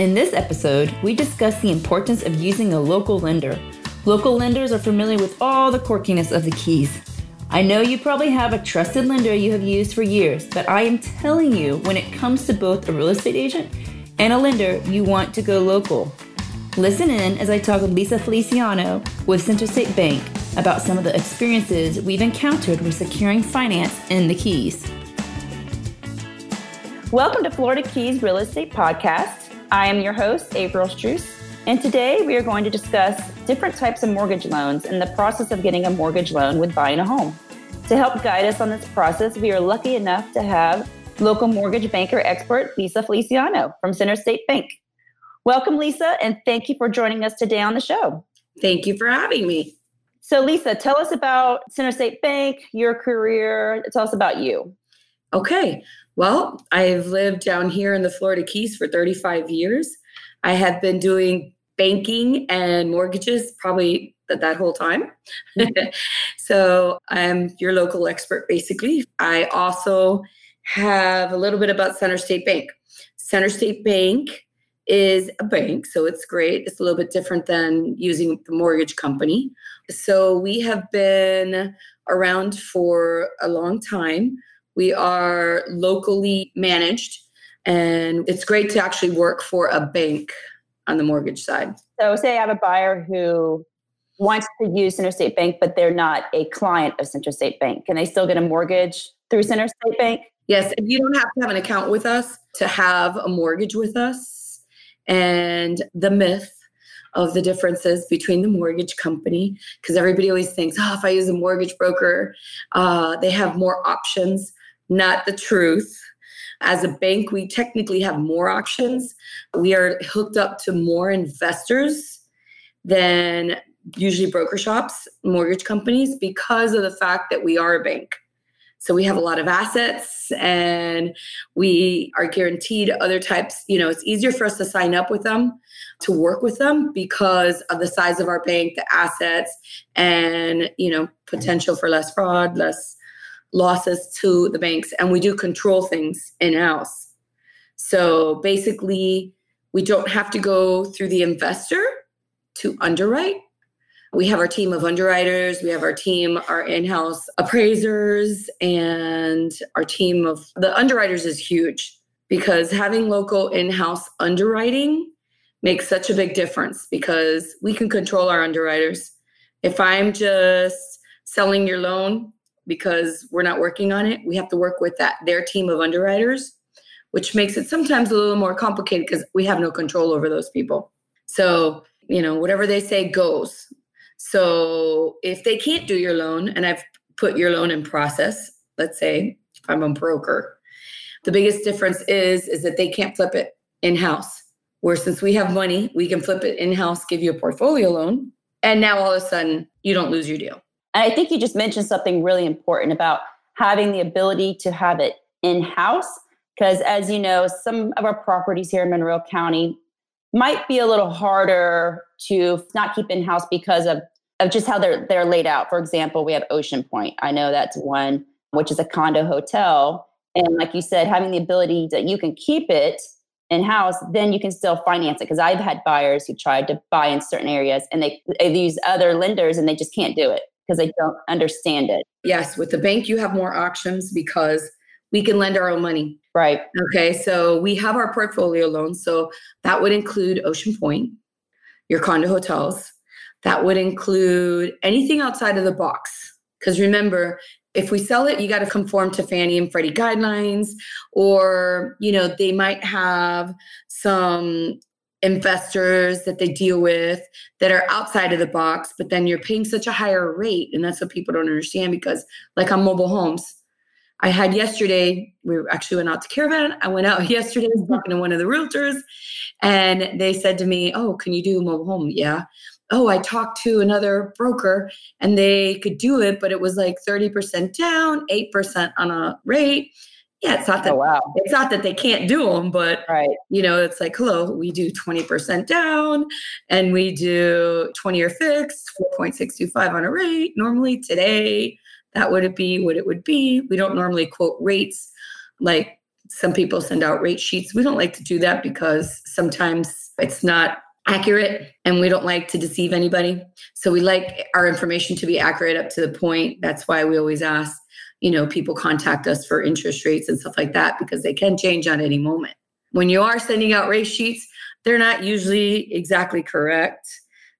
In this episode, we discuss the importance of using a local lender. Local lenders are familiar with all the quirkiness of the keys. I know you probably have a trusted lender you have used for years, but I am telling you, when it comes to both a real estate agent and a lender, you want to go local. Listen in as I talk with Lisa Feliciano with CenterState Bank about some of the experiences we've encountered with securing finance in the Keys. Welcome to Florida Keys Real Estate Podcast. I am your host, April Struess, and today we are going to discuss different types of mortgage loans and the process of getting a mortgage loan with buying a home. To help guide us on this process, we are lucky enough to have local mortgage banker expert Lisa Feliciano from CenterState Bank. Welcome, Lisa, and thank you for joining us today on the show. Thank you for having me. So, Lisa, tell us about CenterState Bank, your career. Tell us about you. Okay. Well, I've lived down here in the Florida Keys for 35 years. I have been doing banking and mortgages probably that, that whole time. Mm-hmm. so I'm your local expert, basically. I also have a little bit about CenterState Bank. CenterState Bank is a bank, so it's great. It's a little bit different than using the mortgage company. So we have been around for a long time. We are locally managed, and it's great to actually work for a bank on the mortgage side. So, say I have a buyer who wants to use CenterState Bank, but they're not a client of CenterState Bank. Can they still get a mortgage through CenterState Bank? Yes, you don't have to have an account with us to have a mortgage with us. And the myth of the differences between the mortgage company, because everybody always thinks, oh, if I use a mortgage broker, uh, they have more options not the truth. As a bank, we technically have more options. We are hooked up to more investors than usually broker shops, mortgage companies, because of the fact that we are a bank. So we have a lot of assets and we are guaranteed other types. You know, it's easier for us to sign up with them, to work with them because of the size of our bank, the assets, and, you know, potential for less fraud, less losses to the banks and we do control things in house. So basically, we don't have to go through the investor to underwrite. We have our team of underwriters, we have our team, our in house appraisers, and our team of the underwriters is huge because having local in house underwriting makes such a big difference because we can control our underwriters. If I'm just selling your loan because we're not working on it. We have to work with that their team of underwriters, which makes it sometimes a little more complicated because we have no control over those people. So, you know, whatever they say goes. So, if they can't do your loan and I've put your loan in process, let's say if I'm a broker, the biggest difference is is that they can't flip it in-house. Where since we have money, we can flip it in-house, give you a portfolio loan, and now all of a sudden you don't lose your deal. And I think you just mentioned something really important about having the ability to have it in house. Because as you know, some of our properties here in Monroe County might be a little harder to not keep in house because of, of just how they're they're laid out. For example, we have Ocean Pointe. I know that's one, which is a condo hotel. And like you said, having the ability that you can keep it in house, then you can still finance it. Because I've had buyers who tried to buy in certain areas and they, they use other lenders and they just can't do it because they don't understand it. Yes, with the bank, you have more options because we can lend our own money. Right. Okay. So we have our portfolio loans. So that would include Ocean Pointe, your condo hotels. That would include anything outside of the box. Because remember, if we sell it, you got to conform to Fannie and Freddie guidelines, or you know they might have some investors that they deal with that are outside of the box, but then you're paying such a higher rate. And that's what people don't understand because, like on mobile homes, I had yesterday, we actually went out to Caravan. I went out yesterday mm-hmm. talking to one of the realtors, and they said to me, Oh, can you do a mobile home? Yeah. Oh, I talked to another broker and they could do it, but it was like 30% down, 8% on a rate yeah, it's not oh, that oh, wow. it's not that they can't do them, but right. you know, it's like, hello, we do 20% down and we do 20 year fixed, 4.625 on a rate. Normally today, that would be what it would be. We don't normally quote rates like Some people send out rate sheets. We don't like to do that because sometimes it's not accurate and we don't like to deceive anybody. So we like our information to be accurate up to the point. That's why we always ask, you know, people contact us for interest rates and stuff like that because they can change at any moment. When you are sending out rate sheets, they're not usually exactly correct.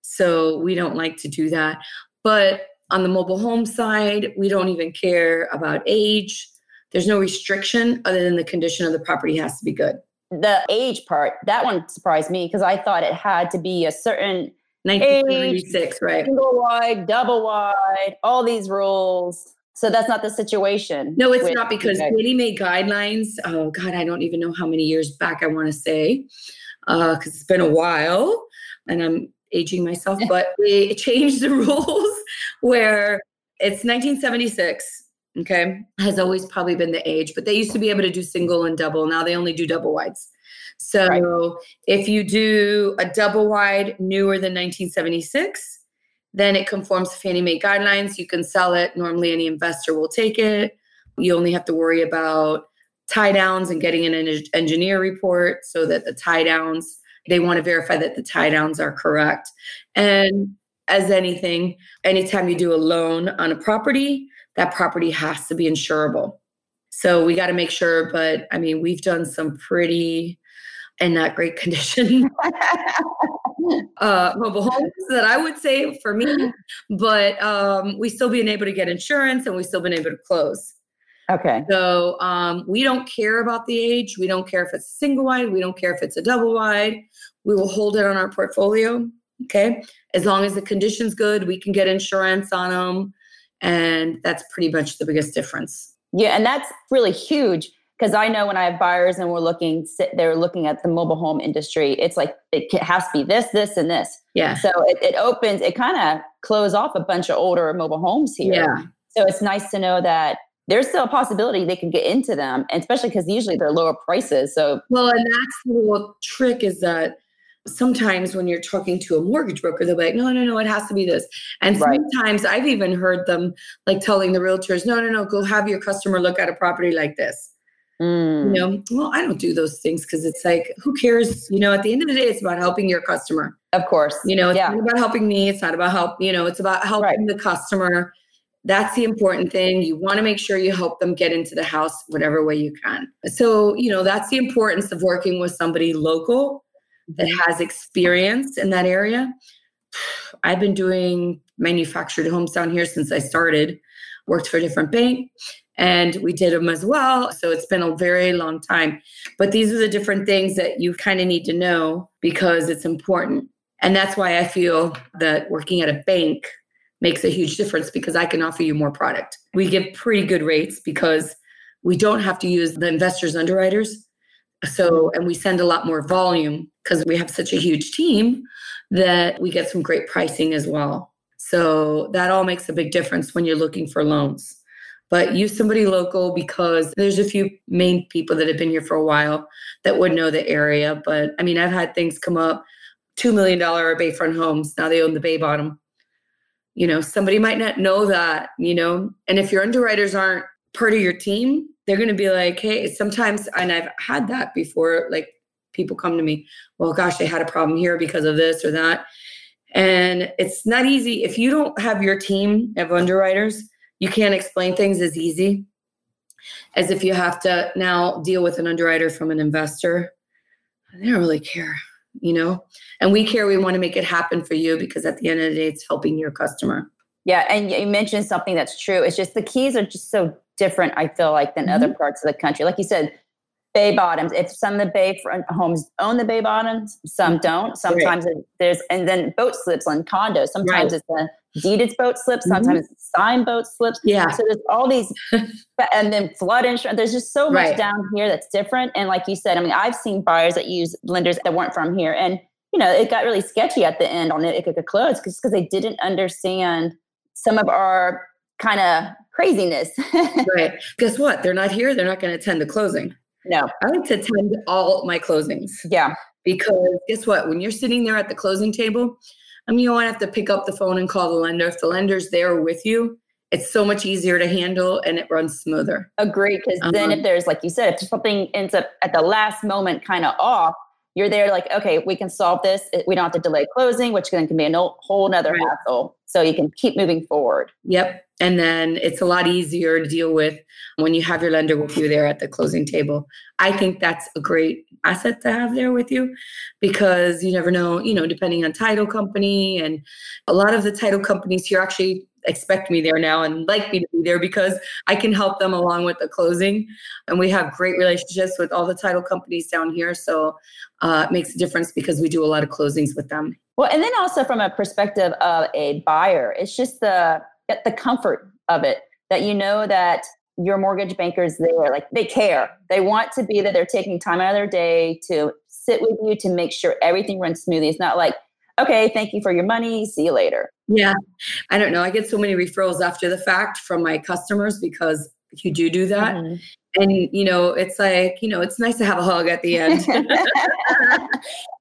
So we don't like to do that. But on the mobile home side, we don't even care about age. There's no restriction other than the condition of the property has to be good. The age part, that one surprised me because I thought it had to be a certain 1976, age, right? Single wide, double wide, all these rules. So that's not the situation. No, it's not because Fannie Mae guidelines. Oh God, I don't even know how many years back I want to say, because uh, it's been a while, and I'm aging myself. But they changed the rules where it's 1976 okay has always probably been the age but they used to be able to do single and double now they only do double wides so right. if you do a double wide newer than 1976 then it conforms to fannie mae guidelines. You can sell it. Normally any investor will take it. You only have to worry about tie downs and getting an engineer report so that the tie downs they want to verify that the tie downs are correct. And as anything anytime you do a loan on a property that property has to be insurable. So we got to make sure, but I mean, we've done some pretty in not great condition uh, mobile homes that I would say for me, but um, we still been able to get insurance and we still been able to close. Okay. So um, we don't care about the age. We don't care if it's single wide. We don't care if it's a double wide. We will hold it on our portfolio. Okay. As long as the condition's good, we can get insurance on them. And that's pretty much the biggest difference. Yeah, and that's really huge because I know when I have buyers and we're looking, they're looking at the mobile home industry. It's like it has to be this, this, and this. Yeah. So it, it opens, it kind of close off a bunch of older mobile homes here. Yeah. So it's nice to know that there's still a possibility they can get into them, and especially because usually they're lower prices. So well, and that's the little trick is that sometimes when you're talking to a mortgage broker, they'll be like, no, no, no, it has to be this. And right. sometimes I've even heard them like telling the realtors, no, no, no, go have your customer look at a property like this. Mm. You know, well, I don't do those things because it's like, who cares? You know, at the end of the day, it's about helping your customer. Of course. You know, it's yeah. not about helping me. It's not about help, you know, it's about helping right. the customer. That's the important thing. You want to make sure you help them get into the house whatever way you can. So, you know, that's the importance of working with somebody local that has experience in that area. I've been doing manufactured homes down here since I started, worked for a different bank, and we did them as well. So it's been a very long time. But these are the different things that you kind of need to know because it's important. And that's why I feel that working at a bank makes a huge difference because I can offer you more product. We give pretty good rates because we don't have to use the investors' underwriters. So, and we send a lot more volume because we have such a huge team that we get some great pricing as well. So that all makes a big difference when you're looking for loans. But use somebody local because there's a few main people that have been here for a while that would know the area. But I mean, I've had things come up $2 million Bayfront homes. Now they own the Bay Bottom. You know, somebody might not know that, you know, and if your underwriters aren't part of your team, they're going to be like, hey, sometimes, and I've had that before, like people come to me, well, gosh, they had a problem here because of this or that. And it's not easy. If you don't have your team of underwriters, you can't explain things as easy as if you have to now deal with an underwriter from an investor. They don't really care, you know? And we care, we want to make it happen for you because at the end of the day, it's helping your customer. Yeah. And you mentioned something that's true. It's just the keys are just so different, I feel like, than mm-hmm. other parts of the country. Like you said, bay bottoms. If some of the bay front homes own the bay bottoms, some mm-hmm. don't. Sometimes right. there's and then boat slips on condos. Sometimes right. it's a deeded boat slip. Mm-hmm. Sometimes mm-hmm. it's signed boat slips. Yeah. So there's all these, and then flood insurance. There's just so much right. down here that's different. And like you said, I mean, I've seen buyers that use lenders that weren't from here, and you know, it got really sketchy at the end on it. It could close because because they didn't understand some of our kind of craziness. right. Guess what? They're not here. They're not going to attend the closing. No. I like to attend all my closings. Yeah. Because guess what? When you're sitting there at the closing table, I mean, you don't have to pick up the phone and call the lender. If the lender's there with you, it's so much easier to handle and it runs smoother. Agreed. Because um, then if there's, like you said, if something ends up at the last moment kind of off, you're there like, okay, we can solve this. We don't have to delay closing, which then can be a whole nother right. hassle. So you can keep moving forward. Yep. And then it's a lot easier to deal with when you have your lender with you there at the closing table. I think that's a great asset to have there with you because you never know, you know, depending on title company and a lot of the title companies here actually expect me there now and like me to be there because I can help them along with the closing. And we have great relationships with all the title companies down here. So uh, it makes a difference because we do a lot of closings with them. Well, and then also from a perspective of a buyer, it's just the the comfort of it that you know that your mortgage bankers there like they care they want to be that they're taking time out of their day to sit with you to make sure everything runs smoothly it's not like okay thank you for your money see you later yeah. I don't know. I get so many referrals after the fact from my customers because you do do that. Mm-hmm. And, you know, it's like, you know, it's nice to have a hug at the end.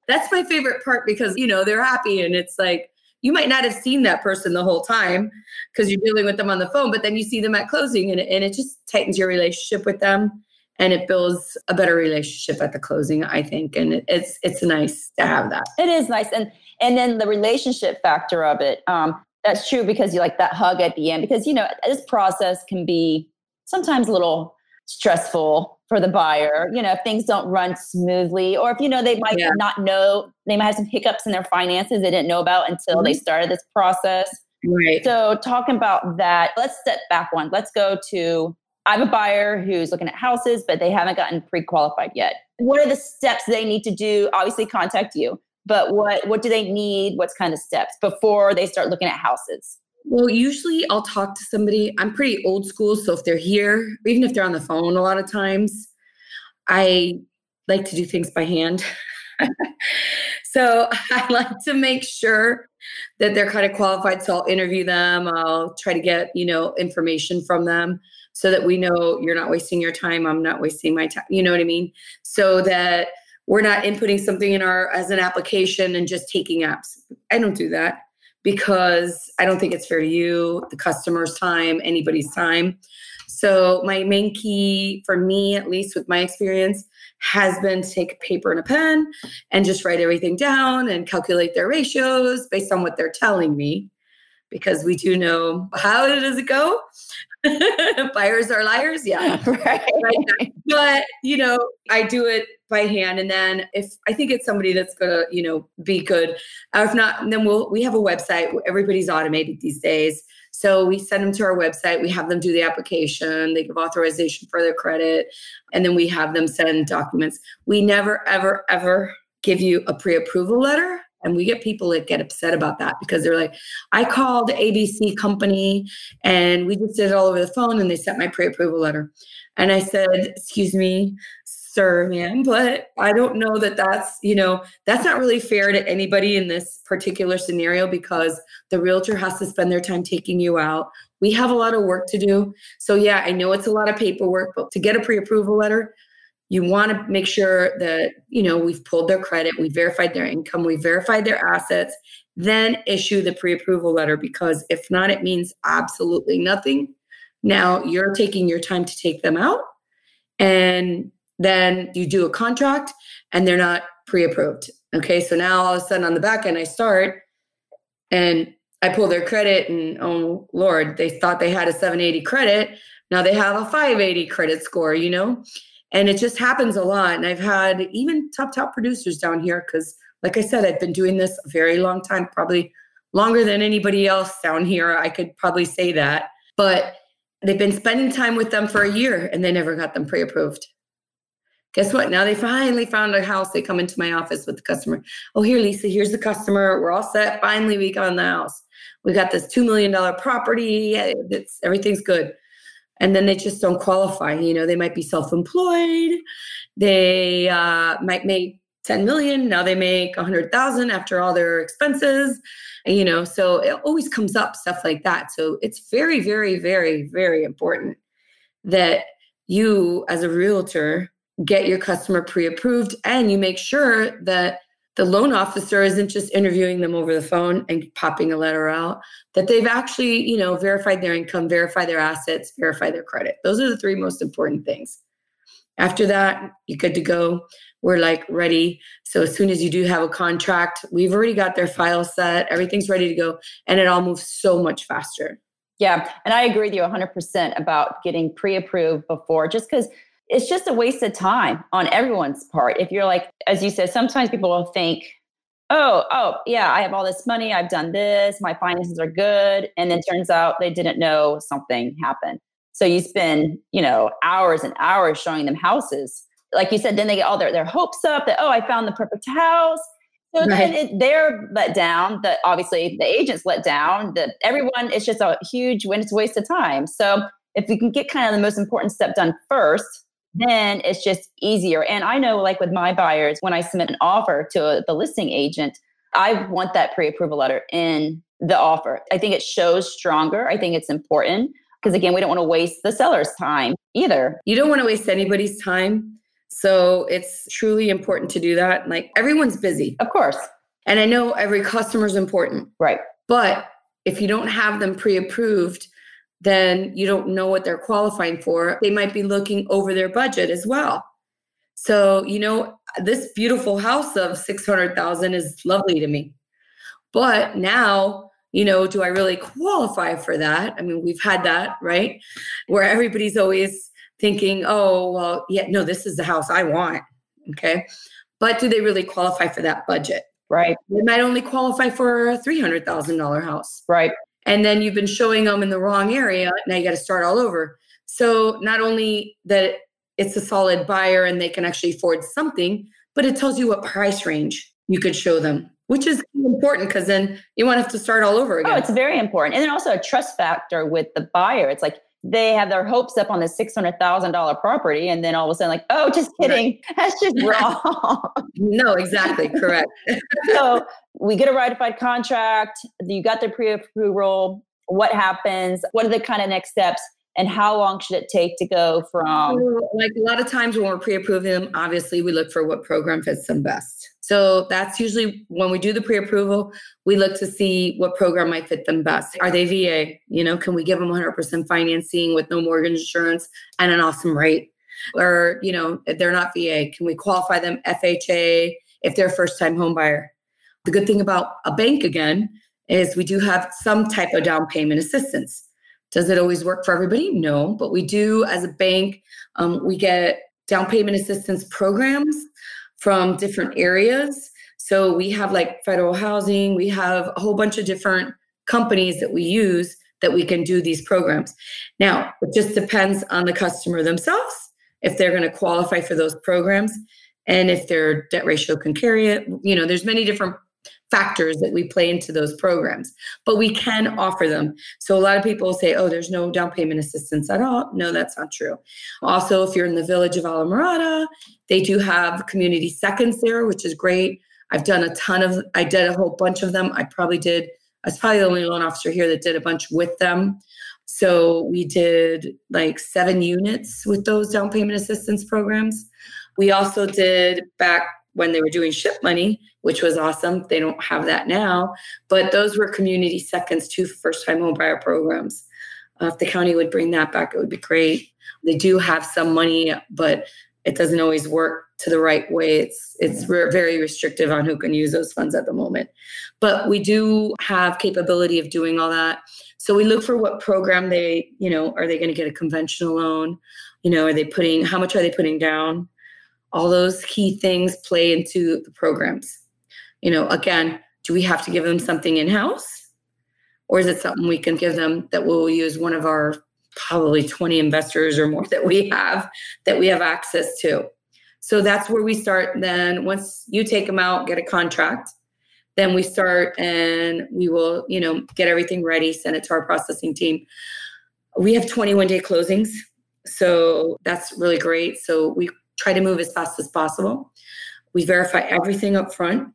That's my favorite part because, you know, they're happy and it's like, you might not have seen that person the whole time because you're dealing with them on the phone, but then you see them at closing and, and it just tightens your relationship with them and it builds a better relationship at the closing i think. And it's it's nice to have that. It is nice. And and then the relationship factor of it um that's true because you like that hug at the end because you know this process can be sometimes a little stressful for the buyer you know if things don't run smoothly or if you know they might yeah. not know they might have some hiccups in their finances they didn't know about until mm-hmm. they started this process right so talking about that let's step back one let's go to I have a buyer who's looking at houses, but they haven't gotten pre-qualified yet. What are the steps they need to do? Obviously, contact you. But what what do they need? What's kind of steps before they start looking at houses? Well, usually I'll talk to somebody. I'm pretty old school, so if they're here, even if they're on the phone, a lot of times, I like to do things by hand. so I like to make sure that they're kind of qualified. So I'll interview them. I'll try to get you know information from them so that we know you're not wasting your time i'm not wasting my time you know what i mean so that we're not inputting something in our as an application and just taking apps i don't do that because i don't think it's fair to you the customer's time anybody's time. So my main key for me at least with my experience has been to take paper and a pen and just write everything down and calculate their ratios based on what they're telling me because we do know how does it go buyers are liars? Yeah. Right. right but you know i do it by hand and then if i think it's somebody that's gonna you know be good. Uh, if not then we'll we have a website. Everybody's automated these days. So we send them to our website. We have them do the application. They give authorization for their credit. And then we have them send documents. We never ever ever give you a pre-approval letter and we get people that get upset about that because they're like, I called ABC company and we just did it all over the phone and they sent my pre approval letter. And I said, Excuse me, sir, man, but I don't know that that's, you know, that's not really fair to anybody in this particular scenario because the realtor has to spend their time taking you out. We have a lot of work to do. So, yeah, I know it's a lot of paperwork, but to get a pre approval letter, you want to make sure that you know we've pulled their credit we verified their income we verified their assets then issue the pre-approval letter because if not it means absolutely nothing. Now you're taking your time to take them out and then you do a contract and they're not pre-approved okay? So now all of a sudden on the back end i start and i pull their credit and oh lord they thought they had a 780 credit. Now they have a 580 credit score you know and it just happens a lot. And i've had even top top producers down here because like i said i've been doing this a very long time probably longer than anybody else down here i could probably say that. But they've been spending time with them for a year and they never got them pre-approved. Guess what? Now they finally found a house. They come into my office with the customer. Oh here lisa here's the customer. We're all set. Finally we got the house. We got this $2 million property. It's everything's good and then they just don't qualify. You know, they might be self-employed. They uh, might make 10 million. Now they make 100,000 after all their expenses. You know, so it always comes up stuff like that. So it's very, very, very, very important that you, as a realtor, get your customer pre-approved and you make sure that the loan officer isn't just interviewing them over the phone and popping a letter out, that they've actually, you know, verified their income, verify their assets, verify their credit. Those are the three most important things. After that, you're good to go. We're like ready. So as soon as you do have a contract, we've already got their file set, everything's ready to go, and it all moves so much faster. Yeah, and I agree with you 100% about getting pre-approved before just cuz it's just a waste of time on everyone's part. If you're like, as you said, sometimes people will think, oh, oh, yeah, I have all this money, I've done this, my finances are good. And then turns out they didn't know something happened. So you spend, you know, hours and hours showing them houses. Like you said, then they get all their, their hopes up that, oh, I found the perfect house. So right. then it, they're let down. That obviously the agents let down. That everyone, it's just a huge when it's a waste of time. So if you can get kind of the most important step done first, then it's just easier. And I know, like with my buyers, when I submit an offer to a, the listing agent, I want that pre approval letter in the offer. I think it shows stronger. I think it's important because, again, we don't want to waste the seller's time either. You don't want to waste anybody's time. So it's truly important to do that. Like everyone's busy. Of course. And I know every customer is important. Right. But if you don't have them pre approved, then you don't know what they're qualifying for. They might be looking over their budget as well. So, you know, this beautiful house of 600,000 is lovely to me. But now, you know, do I really qualify for that? I mean, we've had that, right? Where everybody's always thinking, oh, well, yeah, no, this is the house I want. Okay. But do they really qualify for that budget? Right. They might only qualify for a $300,000 house. Right and then you've been showing them in the wrong area now you got to start all over so not only that it's a solid buyer and they can actually afford something but it tells you what price range you could show them which is important because then you won't have to start all over oh, again oh it's very important and then also a trust factor with the buyer it's like they have their hopes up on the $600,000 property and then all of a sudden like, oh, just kidding. Right. That's just wrong. no, exactly. Correct. so we get a ratified contract. You got the pre-approval. What happens? What are the kind of next steps? and how long should it take to go from like a lot of times when we're pre-approving them obviously we look for what program fits them best so that's usually when we do the pre-approval we look to see what program might fit them best are they va you know can we give them 100% financing with no mortgage insurance and an awesome rate or you know they're not va can we qualify them fha if they're first time home buyer the good thing about a bank again is we do have some type of down payment assistance does it always work for everybody? No, but we do as a bank, um, we get down payment assistance programs from different areas. So we have like federal housing, we have a whole bunch of different companies that we use that we can do these programs. Now, it just depends on the customer themselves if they're going to qualify for those programs and if their debt ratio can carry it. You know, there's many different factors that we play into those programs, but we can offer them. So a lot of people say, oh, there's no down payment assistance at all. No, that's not true. Also, if you're in the village of Islamorada, they do have community seconds there, which is great. I've done a ton of, I did a whole bunch of them. I probably did, I was probably the only loan officer here that did a bunch with them. So we did like seven units with those down payment assistance programs. We also did back when they were doing ship money, which was awesome. They don't have that now, but those were community seconds to first time home buyer programs. Uh, if the county would bring that back, it would be great. They do have some money, but it doesn't always work to the right way. It's it's re- very restrictive on who can use those funds at the moment. But we do have capability of doing all that. So we look for what program they, you know, are they going to get a conventional loan? You know, are they putting how much are they putting down? All those key things play into the programs. You know again do we have to give them something in house or is it something we can give them that we'll use one of our probably 20 investors or more that we have that we have access to? So that's where we start then once you take them out get a contract then we start and we will you know get everything ready send it to our processing team. We have 21 day closings so that's really great. So we try to move as fast as possible. We verify everything up front.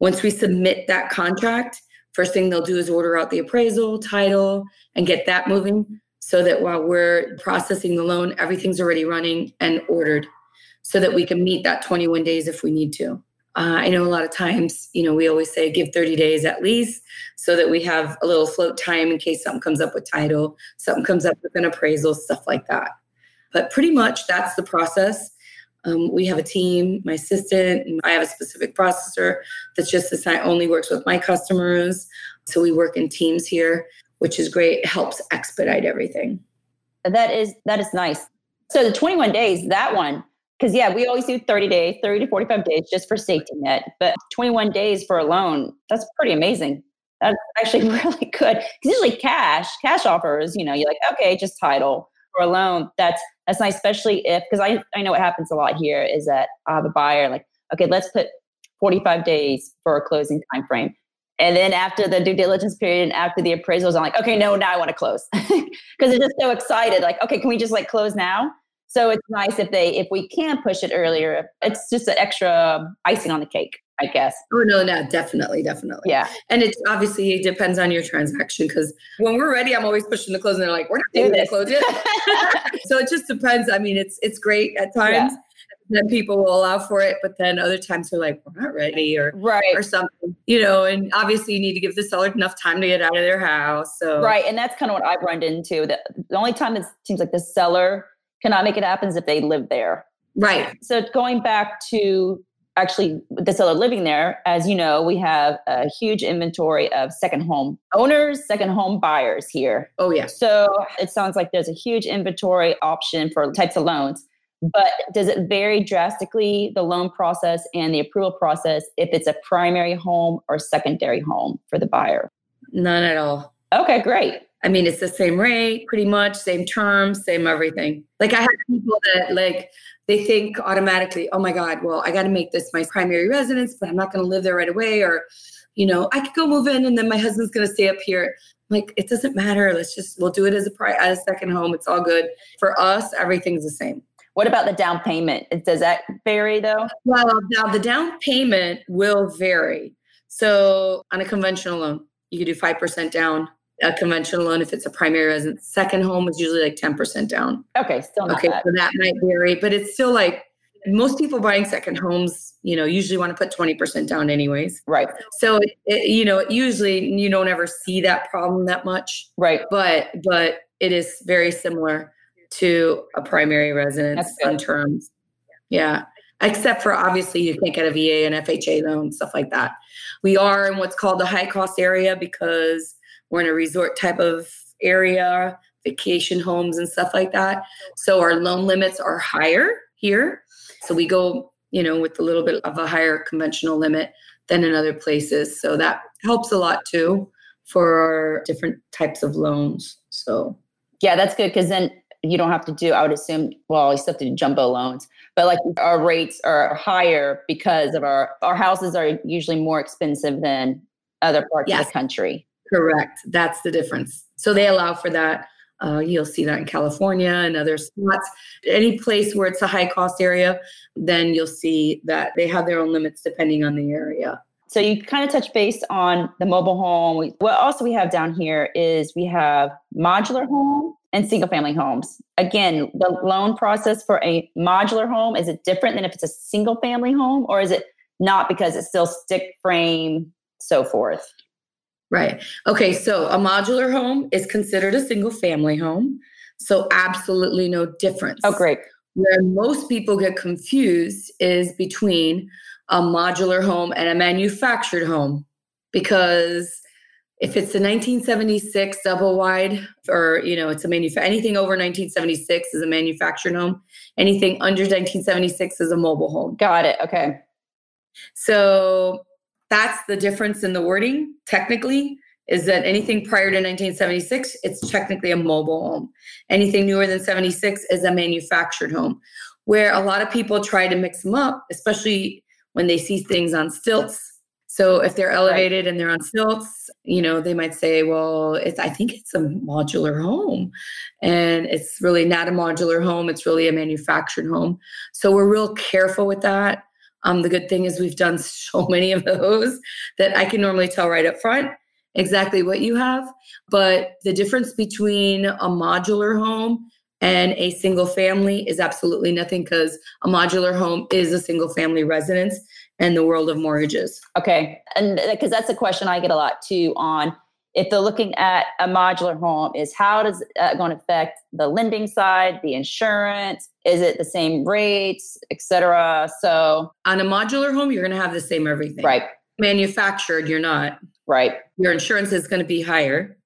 Once we submit that contract, first thing they'll do is order out the appraisal, title, and get that moving so that while we're processing the loan, everything's already running and ordered so that we can meet that 21 days if we need to. Uh, I know a lot of times, you know, we always say give 30 days at least so that we have a little float time in case something comes up with title, something comes up with an appraisal, stuff like that. But pretty much that's the process. Um, we have a team, my assistant, and I have a specific processor that's just assigned, only works with my customers. So we work in teams here, which is great. It helps expedite everything. That is that is nice. So the 21 days, that one, because yeah, we always do 30 days, 30 to 45 days just for safety net. But 21 days for a loan, that's pretty amazing. That's actually really good. Because usually cash, cash offers, you know, you're like, okay, just title for a loan. That's that's nice, especially if because I, I know what happens a lot here is that uh, I have a buyer like, okay, let's put 45 days for a closing time frame. And then after the due diligence period and after the appraisals, I'm like, okay, no, now I want to close. Because they're just so excited. Like, okay, can we just like close now? So it's nice if they if we can push it earlier. It's just an extra icing on the cake. I guess. Oh no, no, definitely, definitely. Yeah. And it's obviously it depends on your transaction because when we're ready, I'm always pushing the close and they're like, we're not doing the close yet. so it just depends. I mean, it's it's great at times. Yeah. Then people will allow for it, but then other times they're like, we're not ready or right or something, you know. And obviously, you need to give the seller enough time to get out of their house. So right, and that's kind of what I've run into. The, the only time it seems like the seller cannot make it happen is if they live there. Right. So going back to actually the seller living there, as you know, we have a huge inventory of second home owners, second home buyers here. Oh, yeah. So it sounds like there's a huge inventory option for types of loans. But does it vary drastically the loan process and the approval process if it's a primary home or secondary home for the buyer? None at all. Okay, great. I mean, it's the same rate, pretty much, same terms, same everything. Like I have people that like they think automatically, oh my God, well, I got to make this my primary residence, but I'm not going to live there right away. Or, you know, I could go move in and then my husband's going to stay up here. like, it doesn't matter. Let's just, we'll do it as a, pri- as a second home. It's all good. For us, everything's the same. What about the down payment? Does that vary though? Well, now the down payment will vary. So on a conventional loan, you could do 5% down a conventional loan if it's a primary residence. Second home is usually like 10% down. Okay, still okay. Bad. So that might vary, but it's still like most people buying second homes, you know, usually want to put 20% down anyways. Right. So, it, it, you know, usually you don't ever see that problem that much. Right. But, but it is very similar to a primary residence on terms. Yeah. Except for obviously you can't get a VA and FHA loan, stuff like that. We are in what's called the high cost area because we're in a resort type of area, vacation homes and stuff like that. So our loan limits are higher here. So we go, you know, with a little bit of a higher conventional limit than in other places. So that helps a lot too for different types of loans. So yeah, that's good because then you don't have to do, I would assume, well, you still have to do jumbo loans, but like our rates are higher because of our our houses are usually more expensive than other parts yes. of the country. Correct. That's the difference. So they allow for that. Uh, you'll see that in California and other spots. Any place where it's a high cost area, then you'll see that they have their own limits depending on the area. So you kind of touch base on the mobile home. what also we have down here is we have modular home and single family homes. Again, the loan process for a modular home is it different than if it's a single family home, or is it not because it's still stick frame, so forth? Right. Okay. So a modular home is considered a single family home. So absolutely no difference. Oh, great. Where most people get confused is between a modular home and a manufactured home. Because if it's a 1976 double wide, or you know, it's a manufa- anything over 1976 is a manufactured home. Anything under 1976 is a mobile home. Got it. Okay. So that's the difference in the wording technically is that anything prior to 1976 it's technically a mobile home. Anything newer than 76 is a manufactured home. Where a lot of people try to mix them up especially when they see things on stilts. So if they're elevated right. and they're on stilts you know they might say well it's i think it's a modular home. And it's really not a modular home it's really a manufactured home. So we're real careful with that um, the good thing is we've done so many of those that I can normally tell right up front exactly what you have. But the difference between a modular home And a single family is absolutely nothing because a modular home is a single family residence in the world of mortgages. Okay. And because that's a question I get a lot too on if they're looking at a modular home is how does that going to affect the lending side the insurance? Is it the same rates etc so on a modular home you're going to have the same everything. Right. Manufactured you're not. Right. Your insurance is going to be higher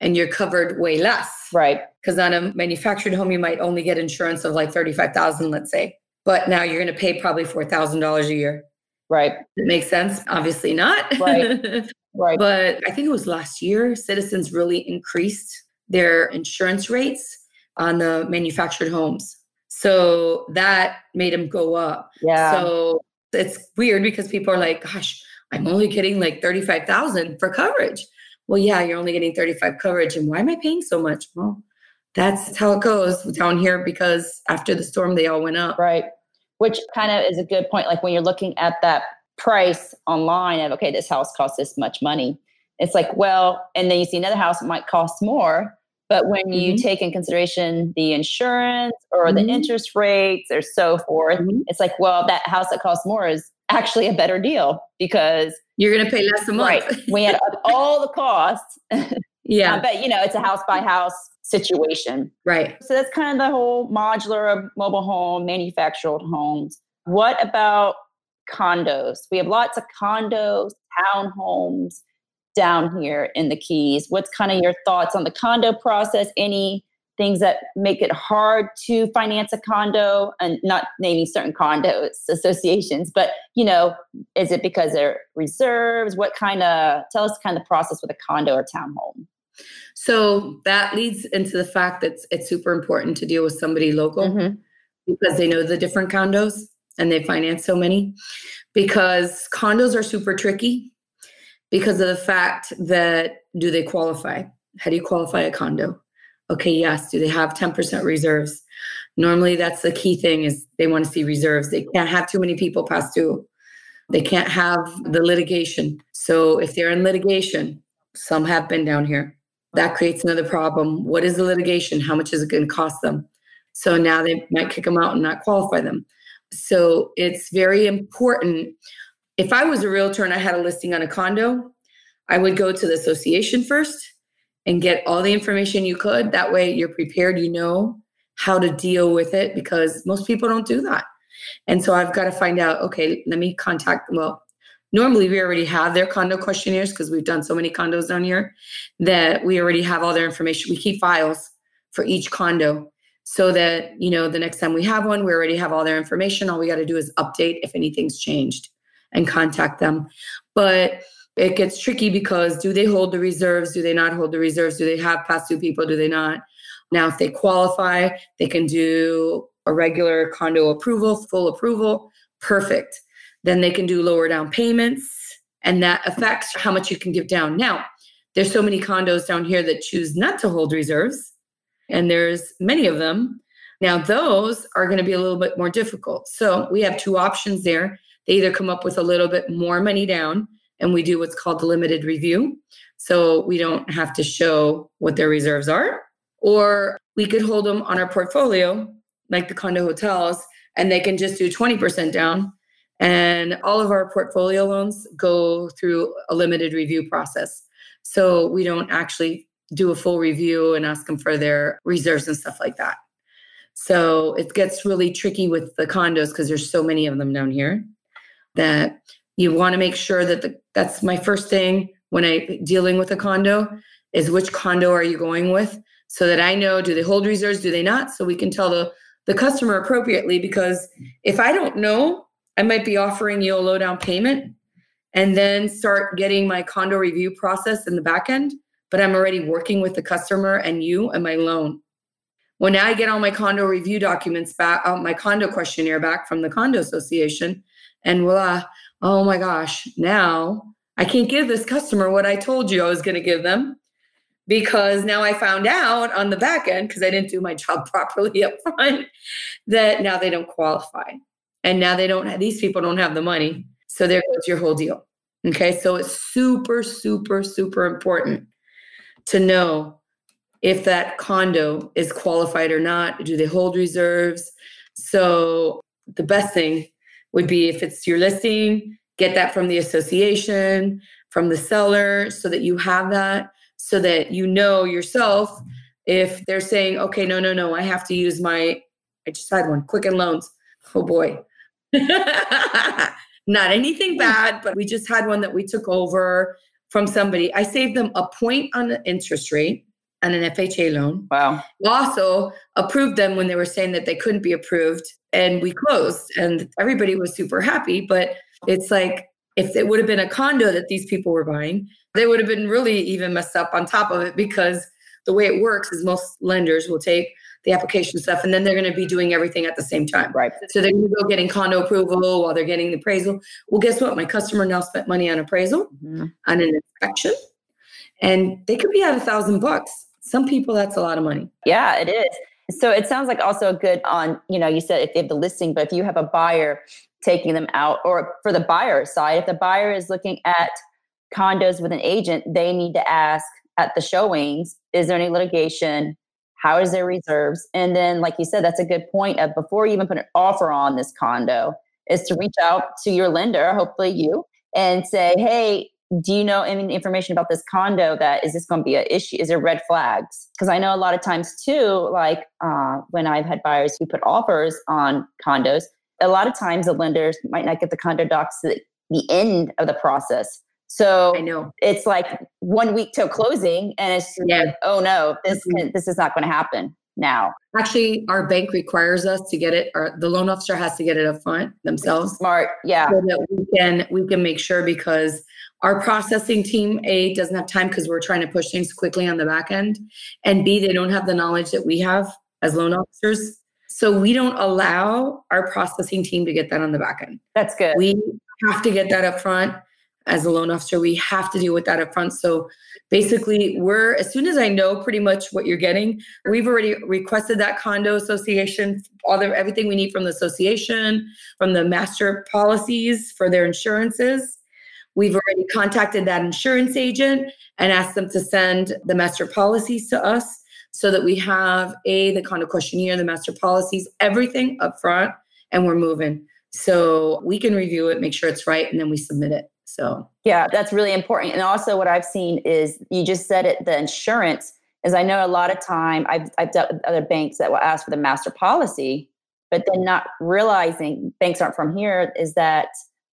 and you're covered way less. Right. Because on a manufactured home you might only get insurance of like 35000 let's say. But now you're going to pay probably $4000 a year right it makes sense obviously not right Right. But I think it was last year, Citizens really increased their insurance rates on the manufactured homes. So that made them go up. Yeah. So it's weird because people are like, gosh, I'm only getting like 35,000 for coverage. Well, yeah, you're only getting 35 coverage. And why am I paying so much? Well, that's how it goes down here because after the storm, they all went up. Right. Which kind of is a good point. Like when you're looking at that price online of okay this house costs this much money it's like well and then you see another house might cost more but when you mm-hmm. take in consideration the insurance or mm-hmm. the interest rates or so forth mm-hmm. it's like well that house that costs more is actually a better deal because you're going to pay less a month right we had all the costs yeah uh, but you know it's a house by house situation right so that's kind of the whole modular mobile home manufactured homes what about condos. We have lots of condos, townhomes down here in the Keys. What's kind of your thoughts on the condo process? Any things that make it hard to finance a condo and not naming certain condo associations, but you know, is it because they're reserves? What kind of tell us kind of the process with a condo or townhome? So that leads into the fact that it's super important to deal with somebody local mm-hmm. because they know the different condos and they finance so many because condos are super tricky because of the fact that do they qualify? How do you qualify a condo? Okay, yes. Do they have 10% reserves? Normally that's the key thing is they want to see reserves. They can't have too many people pass due. They can't have the litigation. So if they're in litigation, some have been down here. That creates another problem. What is the litigation? How much is it going to cost them? So now they might kick them out and not qualify them. So it's very important. If I was a realtor and I had a listing on a condo, I would go to the association first and get all the information you could. That way you're prepared, you know how to deal with it because most people don't do that. And so I've got to find out, okay, let me contact, them. well, normally we already have their condo questionnaires because we've done so many condos down here that we already have all their information. We keep files for each condo so that you know the next time we have one we already have all their information. All we got to do is update if anything's changed and contact them. But it gets tricky because do they hold the reserves? Do they not hold the reserves? Do they have past due people? Do they not? Now if they qualify they can do a regular condo approval full approval. Perfect then they can do lower down payments and that affects how much you can give down now there's so many condos down here that choose not to hold reserves and there's many of them. Now, those are going to be a little bit more difficult. So we have two options there. They either come up with a little bit more money down, and we do what's called the limited review. So we don't have to show what their reserves are, or we could hold them on our portfolio, like the condo hotels, and they can just do 20% down. And all of our portfolio loans go through a limited review process. So we don't actually do a full review and ask them for their reserves and stuff like that. So it gets really tricky with the condos because there's so many of them down here that you want to make sure that the, that's my first thing when I dealing with a condo is which condo are you going with so that I know do they hold reserves do they not so we can tell the the customer appropriately because if I don't know I might be offering you a low down payment and then start getting my condo review process in the back end but I'm already working with the customer and you and my loan. When I get all my condo review documents back, uh, my condo questionnaire back from the condo association, and voila, oh my gosh, now I can't give this customer what I told you I was going to give them because now I found out on the back end, because I didn't do my job properly up front, that now they don't qualify. And now they don't have, these people don't have the money. So there goes your whole deal. Okay. So it's super, super, super important to know if that condo is qualified or not. Do they hold reserves? So the best thing would be if it's your listing, get that from the association, from the seller, so that you have that, so that you know yourself if they're saying, okay, no, no, no, I have to use my, I just had one, Quicken Loans. Oh boy. Not anything hmm. bad, but we just had one that we took over from somebody. I saved them a point on the interest rate and an FHA loan. Wow. Also approved them when they were saying that they couldn't be approved. And we closed and everybody was super happy. But it's like if it would have been a condo that these people were buying, they would have been really even messed up on top of it because the way it works is most lenders will take the application stuff and then they're going to be doing everything at the same time. Right. So they're going to go getting condo approval while they're getting the appraisal. Well, guess what? My customer now spent money on appraisal, mm-hmm. on an inspection, and they could be at a thousand bucks. Some people, that's a lot of money. Yeah, it is. So it sounds like also a good on, you know, you said if they have the listing, but if you have a buyer taking them out, or for the buyer side, if the buyer is looking at condos with an agent, they need to ask at the showings is there any litigation how is their reserves? And then like you said that's a good point of before you even put an offer on this condo is to reach out to your lender hopefully you and say hey do you know any information about this condo that is this going to be an issue? Is there red flags? Because i know a lot of times too like uh, when i've had buyers who put offers on condos a lot of times the lenders might not get the condo docs to the end of the process so I know it's like one week till closing, and it's yeah. like, oh no, this mm-hmm. can, this is not going to happen now. Actually, our bank requires us to get it, or the loan officer has to get it up front themselves. Smart, yeah. So that we can we can make sure because our processing team a doesn't have time because we're trying to push things quickly on the back end, and b they don't have the knowledge that we have as loan officers. So we don't allow our processing team to get that on the back end. That's good. We have to get that up front as a loan officer, we have to deal with that up front. So basically, we're as soon as I know pretty much what you're getting, we've already requested that condo association, all the everything we need from the association, from the master policies for their insurances. We've already contacted that insurance agent and asked them to send the master policies to us so that we have a the condo questionnaire, the master policies, everything up front, and we're moving. So we can review it, make sure it's right, and then we submit it. So, yeah, that's really important. And also, what I've seen is you just said it the insurance is I know a lot of time I've, I've dealt with other banks that will ask for the master policy, but then not realizing banks aren't from here is that,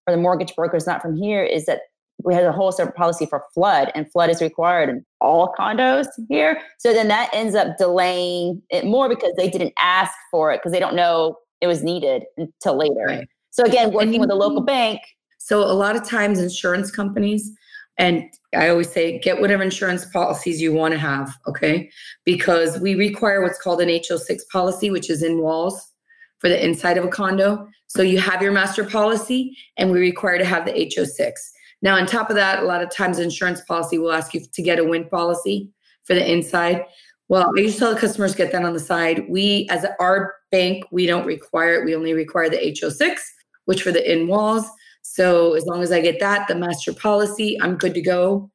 or the mortgage brokers not from here is that we have a whole separate policy for flood and flood is required in all condos here. So then that ends up delaying it more because they didn't ask for it because they don't know it was needed until later. Right. So again, working with a local bank, so a lot of times insurance companies and I always say get whatever insurance policies you want to have, okay? Because we require what's called an HO6 policy, which is in walls for the inside of a condo. So you have your master policy and we require to have the HO6. Now, on top of that, a lot of times insurance policy will ask you to get a wind policy for the inside. Well, I to tell the customers get that on the side. We, as our bank, we don't require it. We only require the HO6, which for the in walls. So as long as I get that, the master policy, I'm good to go.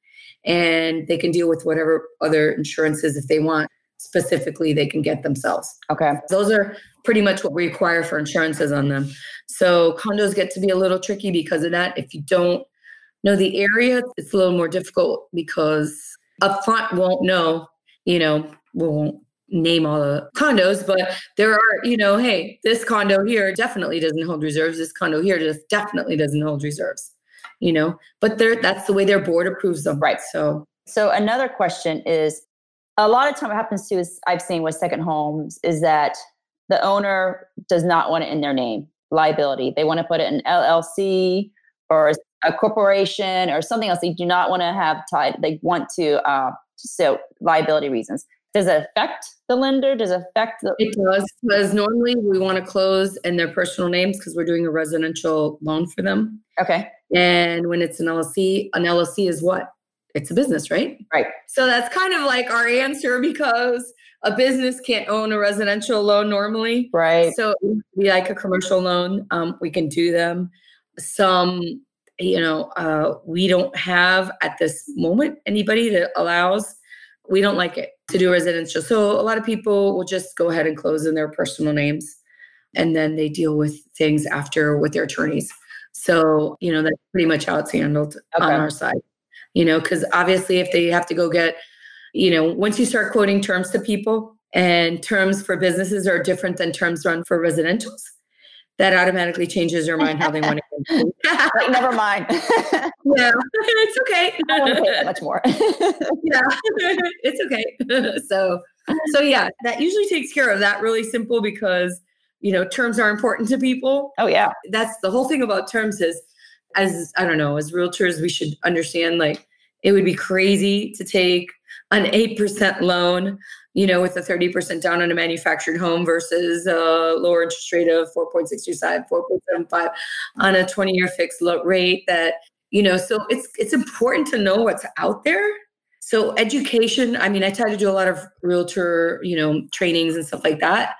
And they can deal with whatever other insurances if they want. Specifically, they can get themselves. Okay. Those are pretty much what we require for insurances on them. So condos get to be a little tricky because of that. If you don't know the area, it's a little more difficult because upfront won't know, you know, won't name all the condos, but there are, you know, hey, this condo here definitely doesn't hold reserves. This condo here just definitely doesn't hold reserves, you know, but there that's the way their board approves them. Right. So so another question is a lot of time what happens too is I've seen with second homes is that the owner does not want it in their name, liability. They want to put it in LLC or a corporation or something else. They do not want to have tied. They want to uh, so liability reasons does it affect the lender? Does it affect the? It does because normally we want to close in their personal names because we're doing a residential loan for them. Okay. And when it's an LLC, an LLC is what? It's a business, right? Right. So that's kind of like our answer because a business can't own a residential loan normally. Right. So we like a commercial loan. Um, we can do them. Some, you know, uh, we don't have at this moment anybody that allows we don't like it to do residential. So a lot of people will just go ahead and close in their personal names and then they deal with things after with their attorneys. So, you know, that's pretty much how it's handled okay. on our side. You know, because obviously if they have to go get, you know, once you start quoting terms to people and terms for businesses are different than terms run for residentials, that automatically changes your mind how they want to. like, never mind. yeah, it's okay. I want to pay that much more. yeah, it's okay. so, so yeah, that usually takes care of that. Really simple because you know terms are important to people. Oh yeah, that's the whole thing about terms is as I don't know as realtors we should understand like it would be crazy to take an 8% loan you know, with a 30% down on a manufactured home versus a lower interest rate of 4.625, 4.75 on a 20 year fixed rate that, you know, so it's it's important to know what's out there. So education, I mean, I try to do a lot of realtor, you know, trainings and stuff like that.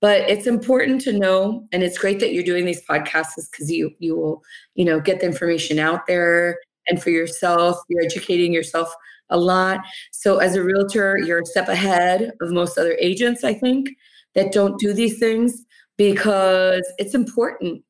But it's important to know, and it's great that you're doing these podcasts because you you will, you know, get the information out there and for yourself, you're educating yourself a lot. So as a realtor, you're a step ahead of most other agents, I think, that don't do these things because it's important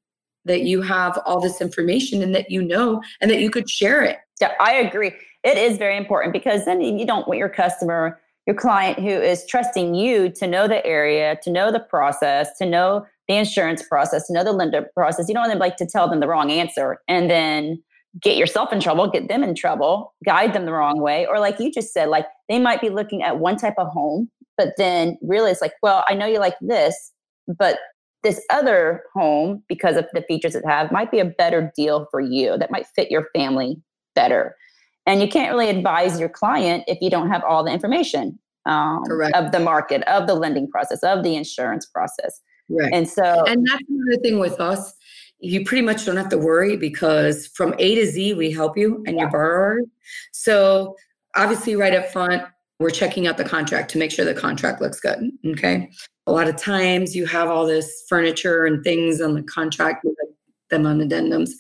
that you have all this information and that you know and that you could share it. Yeah, I agree. It is very important because then you don't want your customer, your client who is trusting you to know the area, to know the process, to know the insurance process, to know the lender process. You don't want them like to tell them the wrong answer and then get yourself in trouble, get them in trouble, guide them the wrong way. Or like you just said, like they might be looking at one type of home, but then really it's like, well, I know you like this, but this other home, because of the features it have, might be a better deal for you that might fit your family better. And you can't really advise your client if you don't have all the information um, of the market, of the lending process, of the insurance process. Right. And so, and that's another thing with us you pretty much don't have to worry because from A to Z, we help you and your borrower. So obviously, right up front, we're checking out the contract to make sure the contract looks good. Okay. A lot of times you have all this furniture and things on the contract with them on addendums,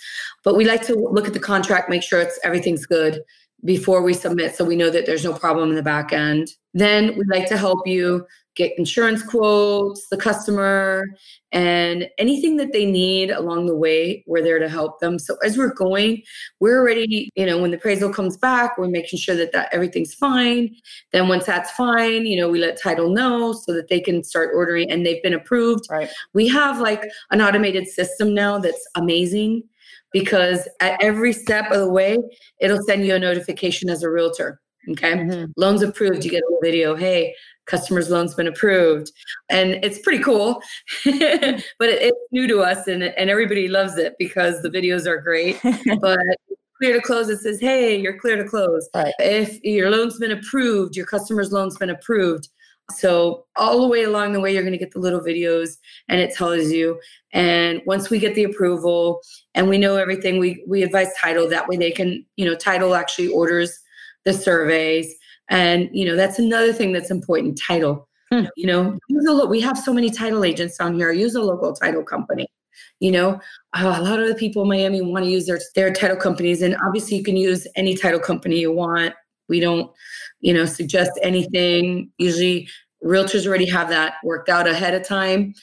but we like to look at the contract, make sure it's everything's good before we submit so we know that there's no problem in the back end. Then we like to help you get insurance quotes, the customer, and anything that they need along the way, we're there to help them. So as we're going, we're already, you know, when the appraisal comes back, we're making sure that, that everything's fine. Then once that's fine, you know, we let title know so that they can start ordering and they've been approved. Right. We have like an automated system now that's amazing because at every step of the way, it'll send you a notification as a realtor. Okay. Mm-hmm. Loans approved. You get a video. Hey, customer's loan's been approved. And it's pretty cool. but it, it's new to us and, and everybody loves it because the videos are great. but clear to close, it says, hey, you're clear to close. Right. If your loan's been approved, your customer's loan's been approved. So all the way along the way, you're going to get the little videos and it tells you. And once we get the approval and we know everything, we, we advise title. That way they can, you know, title actually orders the surveys. And, you know, that's another thing that's important title. Hmm. You know, use a, we have so many title agents down here. Use a local title company. You know, uh, a lot of the people in Miami want to use their, their title companies. And obviously, you can use any title company you want. We don't, you know, suggest anything. Usually, realtors already have that worked out ahead of time.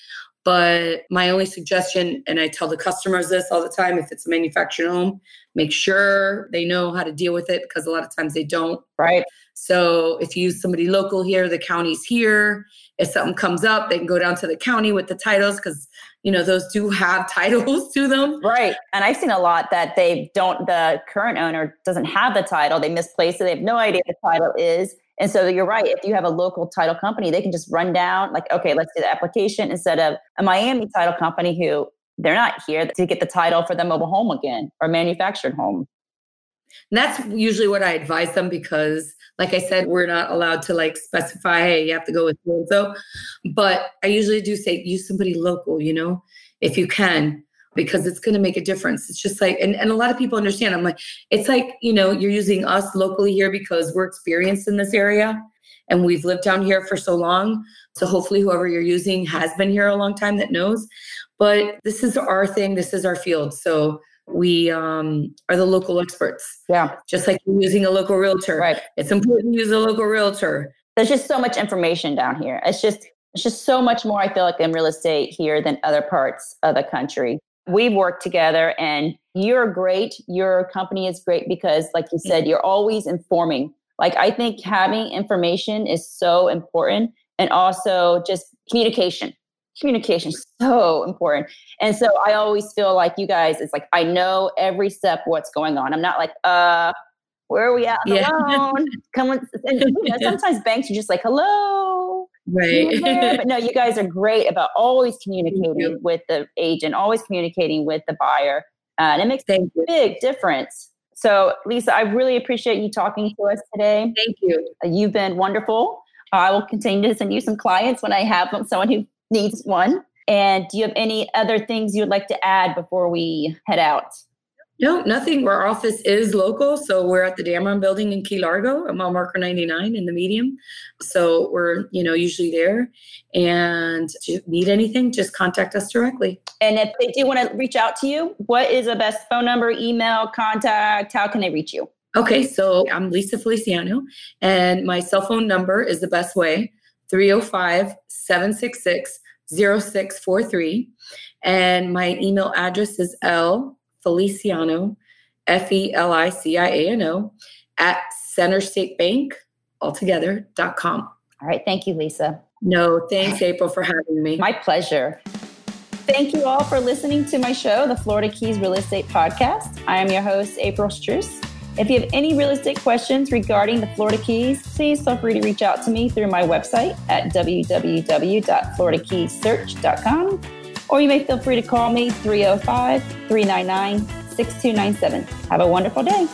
But my only suggestion, and I tell the customers this all the time if it's a manufactured home, make sure they know how to deal with it because a lot of times they don't. Right. So if you use somebody local here, the county's here. If something comes up, they can go down to the county with the titles because you know those do have titles to them. Right. And I've seen a lot that they don't. The current owner doesn't have the title. They misplace it. They have no idea the title is. And so you're right. If you have a local title company, they can just run down, like, okay, let's do the application instead of a Miami title company who they're not here to get the title for the mobile home again or manufactured home. And that's usually what I advise them because, like I said, we're not allowed to like specify, hey, you have to go with so so. But I usually do say use somebody local, you know, if you can because it's going to make a difference. It's just like, and, and a lot of people understand. I'm like, it's like, you know, you're using us locally here because we're experienced in this area and we've lived down here for so long. So hopefully, whoever you're using has been here a long time that knows. But this is our thing, this is our field. So we um, are the local experts. Yeah. Just like using a local realtor. Right. It's important to use a local realtor. There's just so much information down here. It's just it's just so much more I feel like in real estate here than other parts of the country. We've worked together and you're great. Your company is great because like you said, you're always informing. Like I think having information is so important and also just communication communication is so important. And so I always feel like you guys, it's like I know every step what's going on. I'm not like, uh, where are we at yeah. alone? Come on. And, you know, sometimes banks are just like, hello. Right. but no, you guys are great about always communicating with the agent, always communicating with the buyer. Uh, and it makes Thank a big difference. So, Lisa, I really appreciate you talking to us today. Thank you. You've been wonderful. I will continue to send you some clients when I have someone who needs one. And do you have any other things you would like to add before we head out? No, nothing. Our office is local. So we're at the Damron building in Key Largo. I'm on Marker 99 in the medium. So we're, you know, usually there. And if you need anything, just contact us directly. And if they do want to reach out to you, what is the best phone number, email, contact? How can they reach you? Okay, so I'm Lisa Feliciano, and my cell phone number is the best way 305 766 0643. And my email address is L Feliciano, F E L I C I A N O, at CenterState Bank altogether.com. All right. Thank you, Lisa. No, thanks, April, for having me. My pleasure. Thank you all for listening to my show, the Florida Keys Real Estate Podcast. I am your host, April Struess. If you have any real estate questions regarding the Florida Keys, please feel free to reach out to me through my website at www.floridakeyssearch.com, or you may feel free to call me 305 399 6297. Have a wonderful day.